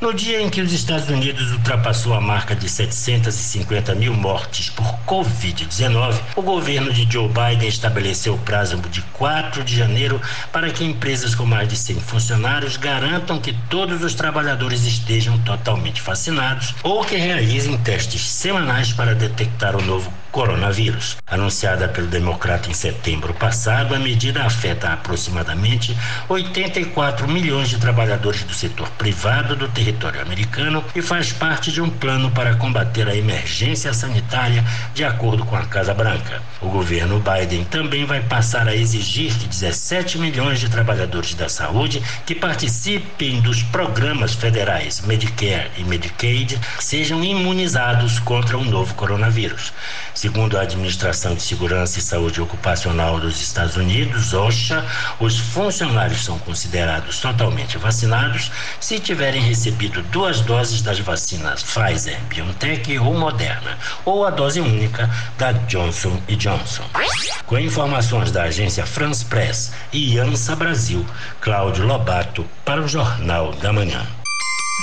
No dia em que os Estados Unidos ultrapassou a marca de 750 mil mortes por Covid-19, o governo de Joe Biden estabeleceu o prazo de 4 de janeiro para que empresas com mais de 100 funcionários garantam que todos os trabalhadores estejam totalmente vacinados ou que realizem testes semanais para detectar o novo coronavírus. Anunciada pelo Democrata em setembro passado, a medida afeta aproximadamente 84 milhões de trabalhadores do setor privado do território americano e faz parte de um plano para combater a emergência sanitária, de acordo com a Casa Branca. O governo Biden também vai passar a exigir que 17 milhões de trabalhadores da saúde que participem dos programas federais Medicare e Medicaid sejam imunizados contra o novo coronavírus. Segundo a Administração de Segurança e Saúde Ocupacional dos Estados Unidos, OSHA, os funcionários são considerados totalmente vacinados se tiverem recebido duas doses das vacinas Pfizer, BioNTech ou Moderna, ou a dose única da Johnson Johnson. Com informações da agência France Press e ANSA Brasil, Cláudio Lobato para o Jornal da Manhã.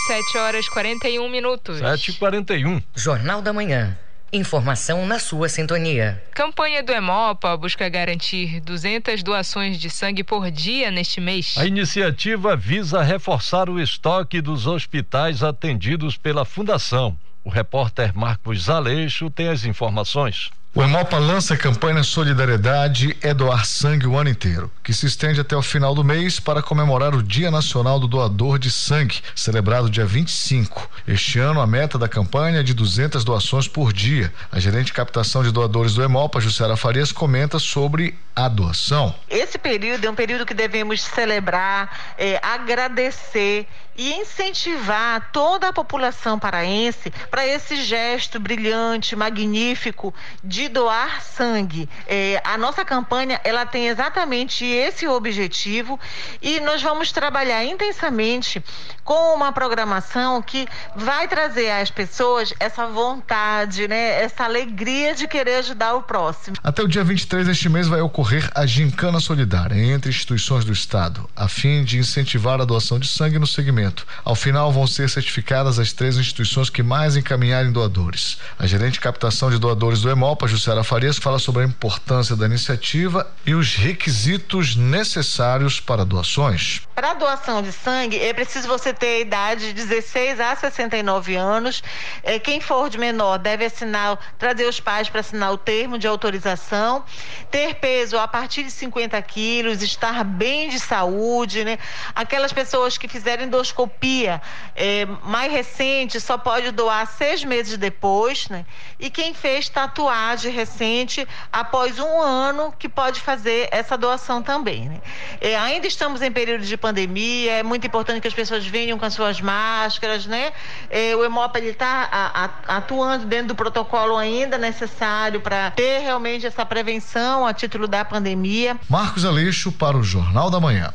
7 horas 41 minutos. 7 e 41 Jornal da Manhã. Informação na sua sintonia. Campanha do Hemopa busca garantir 200 doações de sangue por dia neste mês. A iniciativa visa reforçar o estoque dos hospitais atendidos pela Fundação. O repórter Marcos Aleixo tem as informações. O Hemopa lança a campanha Solidariedade é doar sangue o ano inteiro, que se estende até o final do mês para comemorar o Dia Nacional do Doador de Sangue, celebrado dia 25. Este ano, a meta da campanha é de 200 doações por dia. A gerente de captação de doadores do Hemopa, Jussara Farias, comenta sobre a doação. Esse período é um período que devemos celebrar, é, agradecer e incentivar toda a população paraense para esse gesto brilhante, magnífico de doar sangue. É, a nossa campanha ela tem exatamente esse objetivo e nós vamos trabalhar intensamente com uma programação que vai trazer às pessoas essa vontade, né, essa alegria de querer ajudar o próximo. Até o dia 23 deste mês vai ocorrer a Gincana Solidária entre instituições do Estado, a fim de incentivar a doação de sangue no segmento ao final, vão ser certificadas as três instituições que mais encaminharem doadores. A gerente de captação de doadores do EMOPA, Jussara Farias, fala sobre a importância da iniciativa e os requisitos necessários para doações. Para doação de sangue, é preciso você ter a idade de 16 a 69 anos. É, quem for de menor deve assinar, trazer os pais para assinar o termo de autorização, ter peso a partir de 50 quilos, estar bem de saúde, né? Aquelas pessoas que fizerem endoscopia endoscopia é, mais recente só pode doar seis meses depois, né? E quem fez tatuagem recente após um ano que pode fazer essa doação também, né? É, ainda estamos em período de pandemia, é muito importante que as pessoas venham com as suas máscaras, né? É, o EMOP está atuando dentro do protocolo ainda necessário para ter realmente essa prevenção a título da pandemia. Marcos Aleixo para o Jornal da Manhã.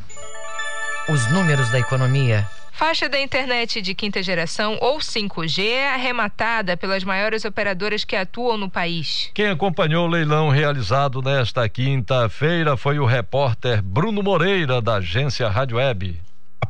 Os números da economia Faixa da internet de quinta geração ou 5G é arrematada pelas maiores operadoras que atuam no país. Quem acompanhou o leilão realizado nesta quinta-feira foi o repórter Bruno Moreira, da agência Rádio Web.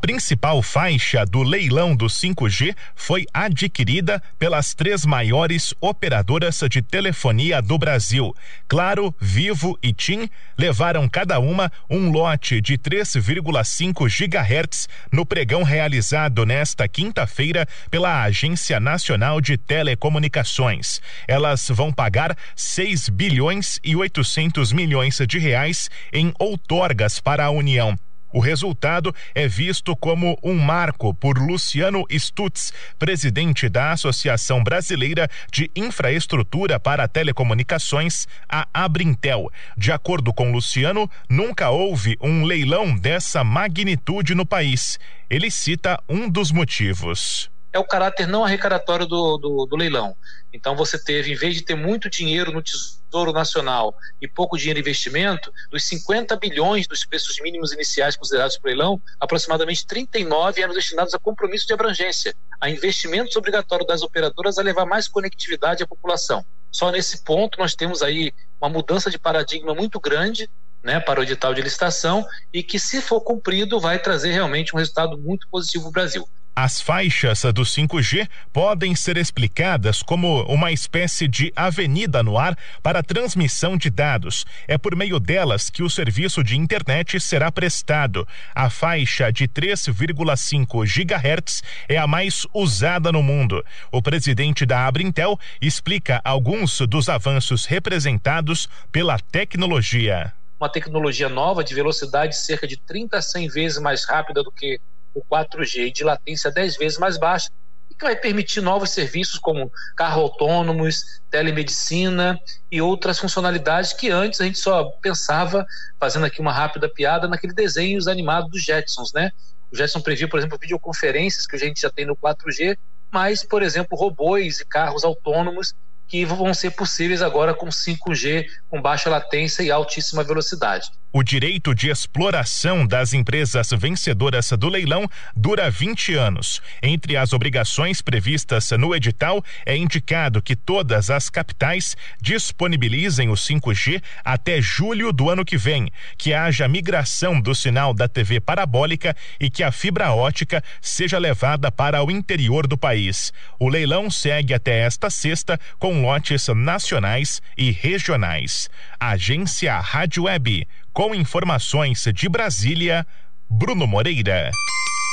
Principal faixa do leilão do 5G foi adquirida pelas três maiores operadoras de telefonia do Brasil. Claro, Vivo e TIM levaram cada uma um lote de 3,5 GHz no pregão realizado nesta quinta-feira pela Agência Nacional de Telecomunicações. Elas vão pagar 6 bilhões e 800 milhões de reais em outorgas para a União. O resultado é visto como um marco por Luciano Stutz, presidente da Associação Brasileira de Infraestrutura para Telecomunicações, a Abrintel. De acordo com Luciano, nunca houve um leilão dessa magnitude no país. Ele cita um dos motivos é o caráter não arrecadatório do, do, do, leilão. Então você teve, em vez de ter muito dinheiro no Tesouro Nacional e pouco dinheiro em investimento, dos 50 bilhões dos preços mínimos iniciais considerados para o leilão, aproximadamente 39 eram destinados a compromisso de abrangência, a investimentos obrigatórios das operadoras a levar mais conectividade à população. Só nesse ponto nós temos aí uma mudança de paradigma muito grande né, para o edital de licitação e que, se for cumprido, vai trazer realmente um resultado muito positivo para o Brasil. As faixas do 5G podem ser explicadas como uma espécie de avenida no ar para transmissão de dados. É por meio delas que o serviço de internet será prestado. A faixa de 3,5 GHz é a mais usada no mundo. O presidente da Abrintel explica alguns dos avanços representados pela tecnologia. Uma tecnologia nova de velocidade cerca de 30 a 100 vezes mais rápida do que o 4G de latência 10 vezes mais baixa, e que vai permitir novos serviços como carro autônomos, telemedicina e outras funcionalidades que antes a gente só pensava, fazendo aqui uma rápida piada, naquele desenhos animados dos Jetsons, né? O Jetson previu, por exemplo, videoconferências que a gente já tem no 4G, mas, por exemplo, robôs e carros autônomos que vão ser possíveis agora com 5G, com baixa latência e altíssima velocidade. O direito de exploração das empresas vencedoras do leilão dura 20 anos. Entre as obrigações previstas no edital, é indicado que todas as capitais disponibilizem o 5G até julho do ano que vem, que haja migração do sinal da TV parabólica e que a fibra ótica seja levada para o interior do país. O leilão segue até esta sexta com lotes nacionais e regionais. Agência Rádio Web com informações de Brasília, Bruno Moreira.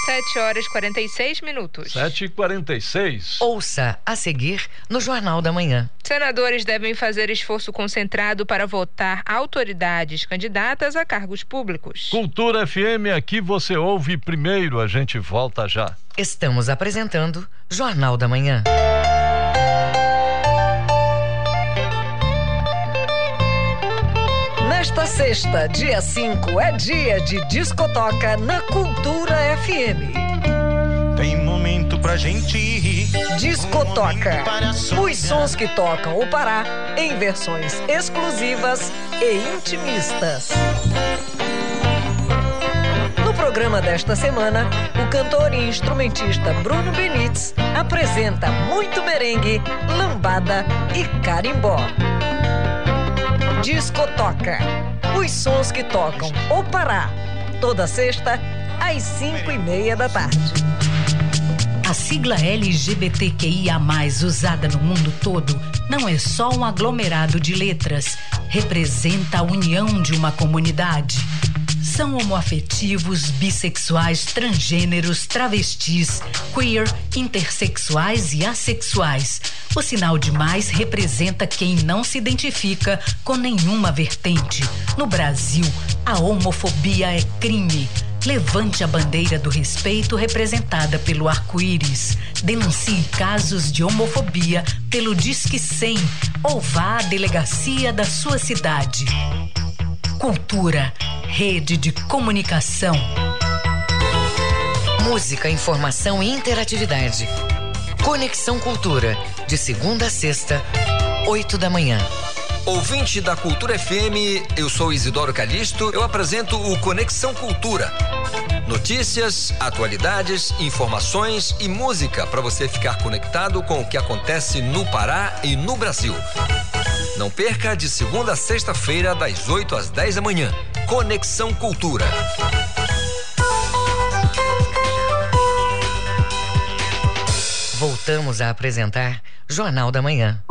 7 horas e 46 minutos. 7 e 46 Ouça a seguir no Jornal da Manhã. Senadores devem fazer esforço concentrado para votar autoridades candidatas a cargos públicos. Cultura FM, aqui você ouve primeiro, a gente volta já. Estamos apresentando Jornal da Manhã. Sexta, dia 5, é dia de discotoca na Cultura FM. Tem momento pra gente rir. Discotoca. Os sons que tocam o Pará em versões exclusivas e intimistas. No programa desta semana, o cantor e instrumentista Bruno Benites apresenta muito merengue, lambada e carimbó. Discotoca. Os sons que tocam o Pará. Toda sexta, às cinco e meia da tarde. A sigla LGBTQIA, usada no mundo todo, não é só um aglomerado de letras. Representa a união de uma comunidade. São homoafetivos, bissexuais, transgêneros, travestis, queer, intersexuais e assexuais. O sinal de mais representa quem não se identifica com nenhuma vertente. No Brasil, a homofobia é crime. Levante a bandeira do respeito representada pelo arco-íris. Denuncie casos de homofobia pelo Disque 100 ou vá à delegacia da sua cidade. Cultura, rede de comunicação. Música, informação e interatividade. Conexão Cultura, de segunda a sexta, oito da manhã. Ouvinte da Cultura FM, eu sou Isidoro Calixto, eu apresento o Conexão Cultura. Notícias, atualidades, informações e música para você ficar conectado com o que acontece no Pará e no Brasil. Não perca de segunda a sexta-feira, das 8 às 10 da manhã. Conexão Cultura. Voltamos a apresentar Jornal da Manhã.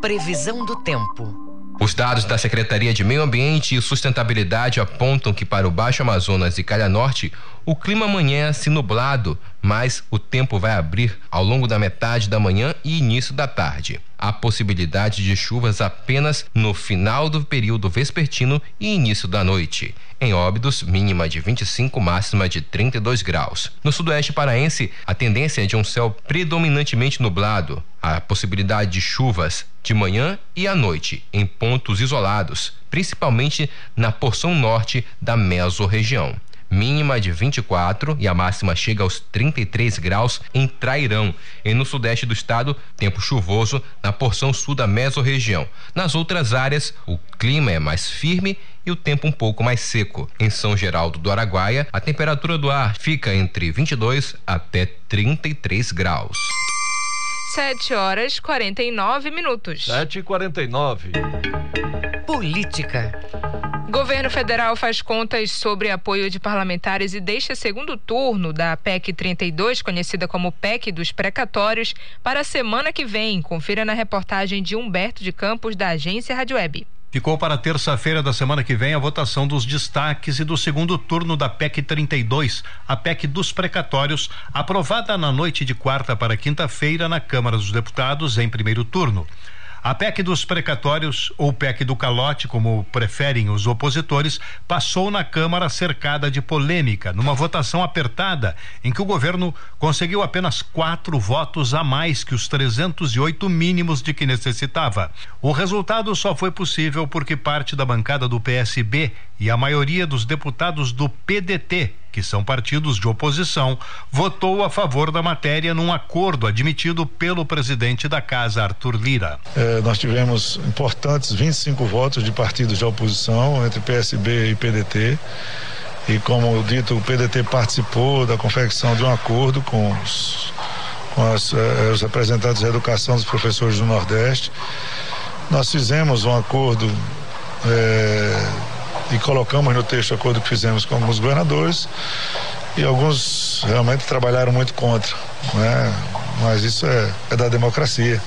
Previsão do tempo. Os dados da Secretaria de Meio Ambiente e Sustentabilidade apontam que para o Baixo Amazonas e Calha Norte, o clima amanhece nublado, mas o tempo vai abrir ao longo da metade da manhã e início da tarde. Há possibilidade de chuvas apenas no final do período vespertino e início da noite. Em Óbidos, mínima de 25, máxima de 32 graus. No sudoeste paraense, a tendência é de um céu predominantemente nublado. A possibilidade de chuvas de manhã e à noite em pontos isolados, principalmente na porção norte da mesorregião mínima de 24 e a máxima chega aos 33 graus em Trairão. E no sudeste do estado, tempo chuvoso na porção sul da mesorregião. Nas outras áreas, o clima é mais firme e o tempo um pouco mais seco. Em São Geraldo do Araguaia, a temperatura do ar fica entre 22 até 33 graus. 7 horas 49 minutos. 7 e 49 Política. Governo federal faz contas sobre apoio de parlamentares e deixa segundo turno da PEC 32, conhecida como PEC dos precatórios, para a semana que vem. Confira na reportagem de Humberto de Campos, da agência Rádio Web. Ficou para terça-feira da semana que vem a votação dos destaques e do segundo turno da PEC 32, a PEC dos precatórios, aprovada na noite de quarta para quinta-feira na Câmara dos Deputados em primeiro turno. A PEC dos precatórios, ou PEC do calote, como preferem os opositores, passou na Câmara cercada de polêmica, numa votação apertada, em que o governo conseguiu apenas quatro votos a mais que os 308 mínimos de que necessitava. O resultado só foi possível porque parte da bancada do PSB e a maioria dos deputados do PDT que são partidos de oposição, votou a favor da matéria num acordo admitido pelo presidente da casa, Arthur Lira. É, nós tivemos importantes 25 votos de partidos de oposição entre PSB e PDT. E como dito, o PDT participou da confecção de um acordo com os, com as, eh, os representantes da educação dos professores do Nordeste. Nós fizemos um acordo eh, e colocamos no texto o acordo que fizemos com alguns governadores e alguns realmente trabalharam muito contra, né? Mas isso é, é da democracia.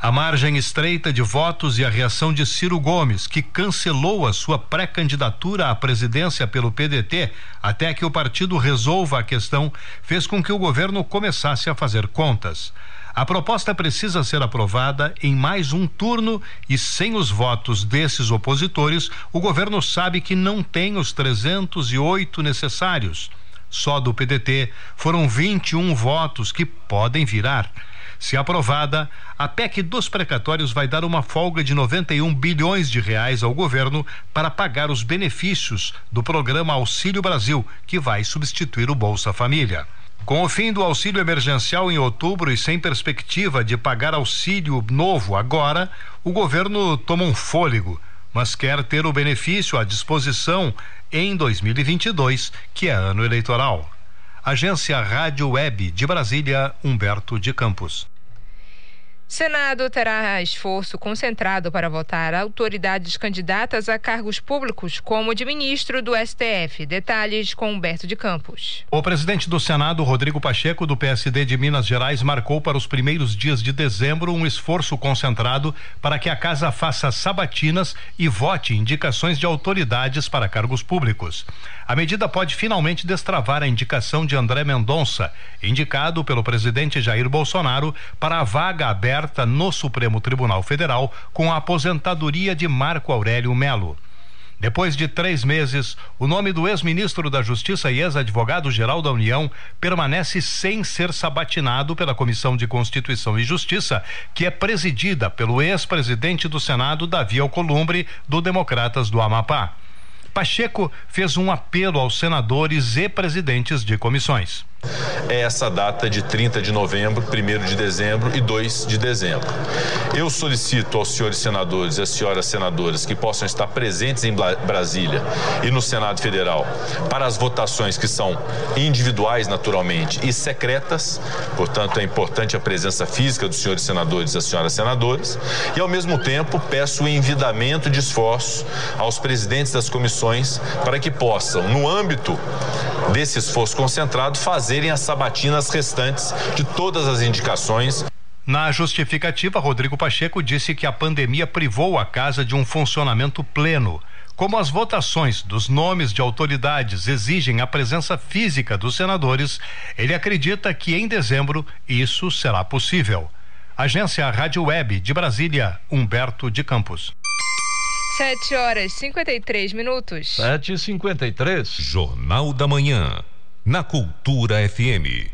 A margem estreita de votos e a reação de Ciro Gomes, que cancelou a sua pré-candidatura à presidência pelo PDT até que o partido resolva a questão, fez com que o governo começasse a fazer contas. A proposta precisa ser aprovada em mais um turno e sem os votos desses opositores, o governo sabe que não tem os 308 necessários. Só do PDT foram 21 votos que podem virar. Se aprovada, a PEC dos precatórios vai dar uma folga de 91 bilhões de reais ao governo para pagar os benefícios do programa Auxílio Brasil, que vai substituir o Bolsa Família. Com o fim do auxílio emergencial em outubro e sem perspectiva de pagar auxílio novo agora, o governo toma um fôlego, mas quer ter o benefício à disposição em 2022, que é ano eleitoral. Agência Rádio Web de Brasília, Humberto de Campos. Senado terá esforço concentrado para votar autoridades candidatas a cargos públicos, como de ministro do STF. Detalhes com Humberto de Campos. O presidente do Senado, Rodrigo Pacheco, do PSD de Minas Gerais, marcou para os primeiros dias de dezembro um esforço concentrado para que a casa faça sabatinas e vote indicações de autoridades para cargos públicos. A medida pode finalmente destravar a indicação de André Mendonça, indicado pelo presidente Jair Bolsonaro para a vaga aberta no Supremo Tribunal Federal com a aposentadoria de Marco Aurélio Melo. Depois de três meses, o nome do ex-ministro da Justiça e ex-advogado-geral da União permanece sem ser sabatinado pela Comissão de Constituição e Justiça, que é presidida pelo ex-presidente do Senado, Davi Alcolumbre, do Democratas do Amapá. Pacheco fez um apelo aos senadores e presidentes de comissões é essa data de 30 de novembro, 1 de dezembro e 2 de dezembro. Eu solicito aos senhores senadores e às senhoras senadoras que possam estar presentes em Brasília e no Senado Federal para as votações que são individuais, naturalmente, e secretas, portanto, é importante a presença física dos senhores senadores e das senhoras senadoras, e ao mesmo tempo peço o envidamento de esforços aos presidentes das comissões para que possam, no âmbito desse esforço concentrado, fazer fazerem as sabatinas restantes de todas as indicações. Na justificativa, Rodrigo Pacheco disse que a pandemia privou a casa de um funcionamento pleno. Como as votações dos nomes de autoridades exigem a presença física dos senadores, ele acredita que em dezembro isso será possível. Agência Rádio Web de Brasília, Humberto de Campos. 7 horas 53 minutos. 7 e 53 Jornal da Manhã na Cultura FM.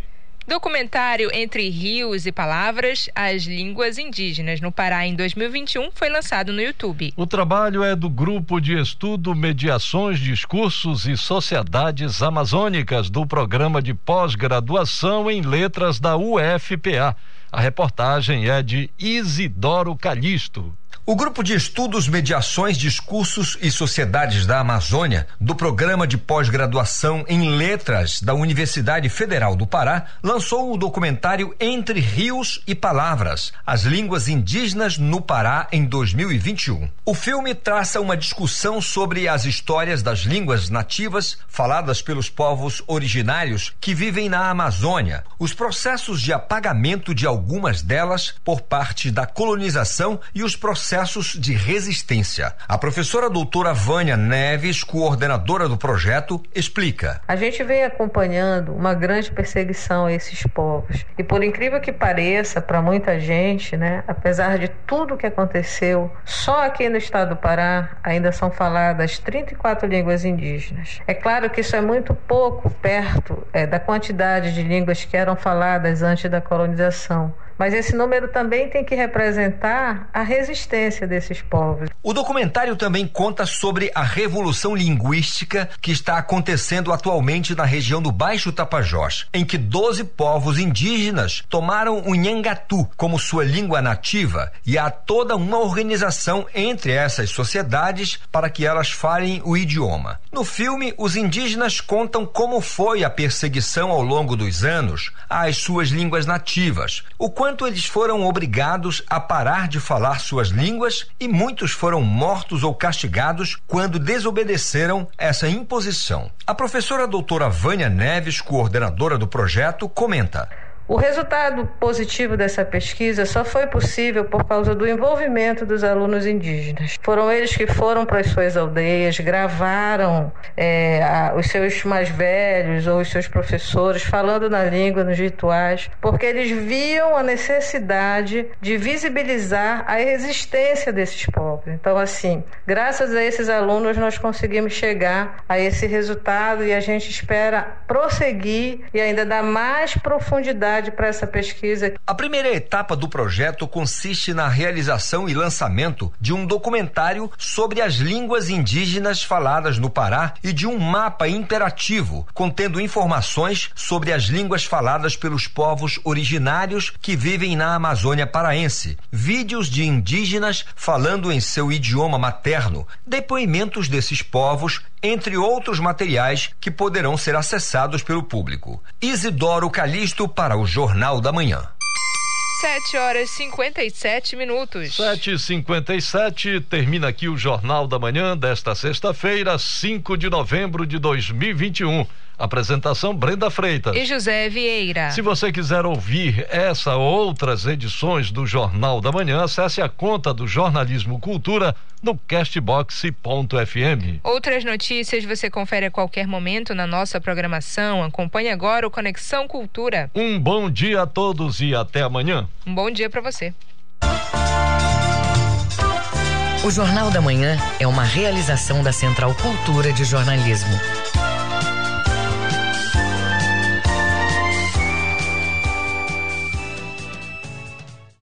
Documentário Entre Rios e Palavras, as línguas indígenas no Pará em 2021 foi lançado no YouTube. O trabalho é do Grupo de Estudo Mediações, Discursos e Sociedades Amazônicas do Programa de Pós-Graduação em Letras da UFPA. A reportagem é de Isidoro Calixto. O grupo de estudos, mediações, discursos e sociedades da Amazônia, do programa de pós-graduação em letras da Universidade Federal do Pará, lançou o documentário Entre Rios e Palavras: As Línguas Indígenas no Pará em 2021. O filme traça uma discussão sobre as histórias das línguas nativas faladas pelos povos originários que vivem na Amazônia, os processos de apagamento de algumas delas por parte da colonização e os processos processos de resistência. A professora doutora Vânia Neves, coordenadora do projeto, explica. A gente vem acompanhando uma grande perseguição a esses povos. E por incrível que pareça, para muita gente, né, apesar de tudo que aconteceu, só aqui no estado do Pará ainda são faladas 34 línguas indígenas. É claro que isso é muito pouco perto é, da quantidade de línguas que eram faladas antes da colonização. Mas esse número também tem que representar a resistência desses povos. O documentário também conta sobre a revolução linguística que está acontecendo atualmente na região do Baixo Tapajós, em que 12 povos indígenas tomaram o Nhangatu como sua língua nativa e há toda uma organização entre essas sociedades para que elas falem o idioma. No filme, os indígenas contam como foi a perseguição ao longo dos anos às suas línguas nativas, o quanto eles foram obrigados a parar de falar suas línguas e muitos foram mortos ou castigados quando desobedeceram essa imposição. A professora doutora Vânia Neves, coordenadora do projeto, comenta. O resultado positivo dessa pesquisa só foi possível por causa do envolvimento dos alunos indígenas. Foram eles que foram para as suas aldeias, gravaram é, a, os seus mais velhos ou os seus professores falando na língua, nos rituais, porque eles viam a necessidade de visibilizar a existência desses povos. Então, assim, graças a esses alunos, nós conseguimos chegar a esse resultado e a gente espera prosseguir e ainda dar mais profundidade para essa pesquisa. A primeira etapa do projeto consiste na realização e lançamento de um documentário sobre as línguas indígenas faladas no Pará e de um mapa interativo contendo informações sobre as línguas faladas pelos povos originários que vivem na Amazônia paraense, vídeos de indígenas falando em seu idioma materno, depoimentos desses povos entre outros materiais que poderão ser acessados pelo público. Isidoro Calixto para o Jornal da Manhã. 7 horas e 57 minutos. 7 e 57 termina aqui o Jornal da Manhã desta sexta-feira, 5 de novembro de 2021. Apresentação Brenda Freitas e José Vieira. Se você quiser ouvir essa ou outras edições do Jornal da Manhã, acesse a conta do Jornalismo Cultura no castbox.fm. Outras notícias você confere a qualquer momento na nossa programação. Acompanhe agora o Conexão Cultura. Um bom dia a todos e até amanhã. Um bom dia para você. O Jornal da Manhã é uma realização da Central Cultura de Jornalismo.